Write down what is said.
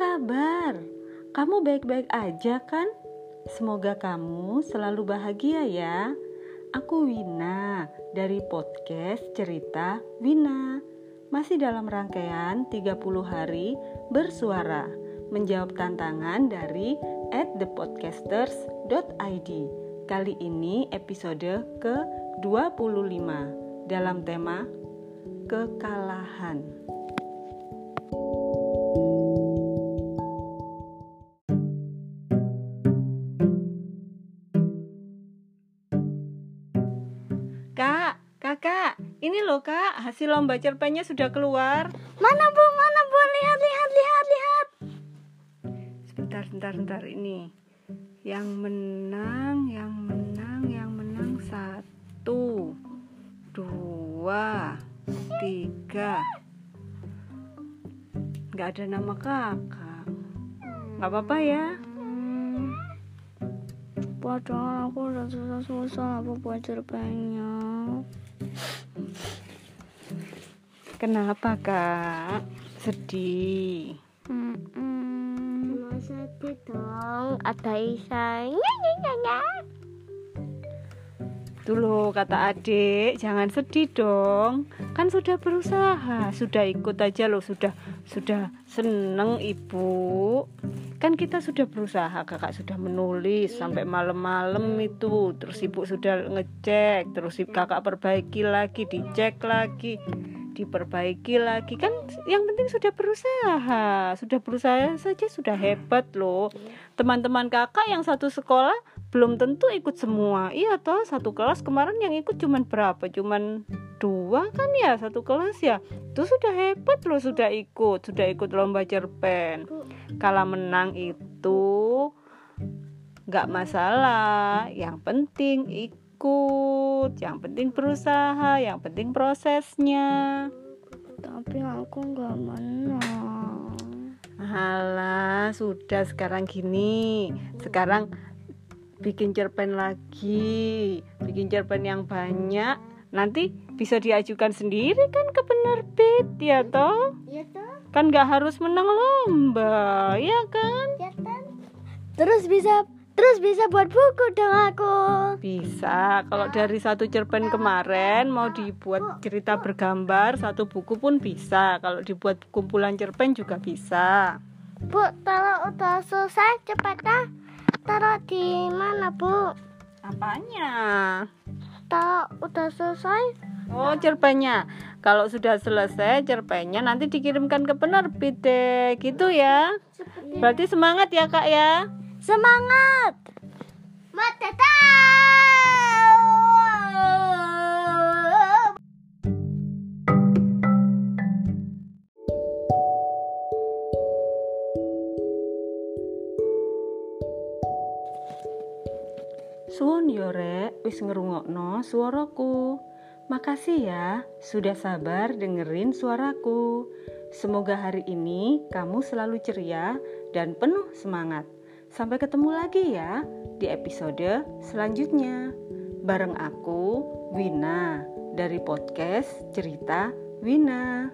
kabar? Kamu baik-baik aja kan? Semoga kamu selalu bahagia ya. Aku Wina dari podcast Cerita Wina. Masih dalam rangkaian 30 hari bersuara menjawab tantangan dari at thepodcasters.id. Kali ini episode ke-25 dalam tema kekalahan. Kak, kakak, ini loh kak, hasil lomba cerpennya sudah keluar. Mana bu, mana bu, lihat, lihat, lihat, lihat. Sebentar, sebentar, sebentar ini. Yang menang, yang menang, yang menang satu, dua, tiga. Gak ada nama kakak. Gak apa-apa ya. Padahal aku udah susah-susah apa buat cerpennya. Kenapa kak? Sedih. Hmm, hmm. sedih dong, ada Isa. Nya, nya, loh kata adik, jangan sedih dong. Kan sudah berusaha, sudah ikut aja loh, sudah sudah seneng ibu. Kan kita sudah berusaha, kakak sudah menulis sampai malam-malam itu. Terus ibu sudah ngecek, terus kakak perbaiki lagi, dicek lagi, diperbaiki lagi. Kan yang penting sudah berusaha, sudah berusaha saja sudah hebat loh. Teman-teman kakak yang satu sekolah belum tentu ikut semua. Iya toh satu kelas kemarin yang ikut cuman berapa? Cuman dua kan ya satu kelas ya? Itu sudah hebat loh sudah ikut. Sudah ikut lomba cerpen. Kalau menang itu nggak masalah. Yang penting ikut yang penting berusaha yang penting prosesnya Tapi aku nggak menang. Alah, sudah sekarang gini. Sekarang bikin cerpen lagi, bikin cerpen yang banyak. Nanti bisa diajukan sendiri kan ke penerbit, ya toh? Iya toh, Kan nggak harus menang lomba, ya kan? ya kan. Terus bisa, terus bisa buat buku dong aku. Bisa. Kalau dari satu cerpen kemarin mau dibuat cerita bergambar, satu buku pun bisa. Kalau dibuat kumpulan cerpen juga bisa. Bu, kalau udah selesai cepatnya taruh di mana bu? Apanya? Taruh udah selesai Oh, cerpennya. Kalau sudah selesai cerpennya nanti dikirimkan ke penerbit deh. Gitu ya. Berarti semangat ya, Kak ya. Semangat. Matata. Suwun yo rek, wis ngerungokno suaraku. Makasih ya sudah sabar dengerin suaraku. Semoga hari ini kamu selalu ceria dan penuh semangat. Sampai ketemu lagi ya di episode selanjutnya. Bareng aku, Wina, dari podcast Cerita Wina.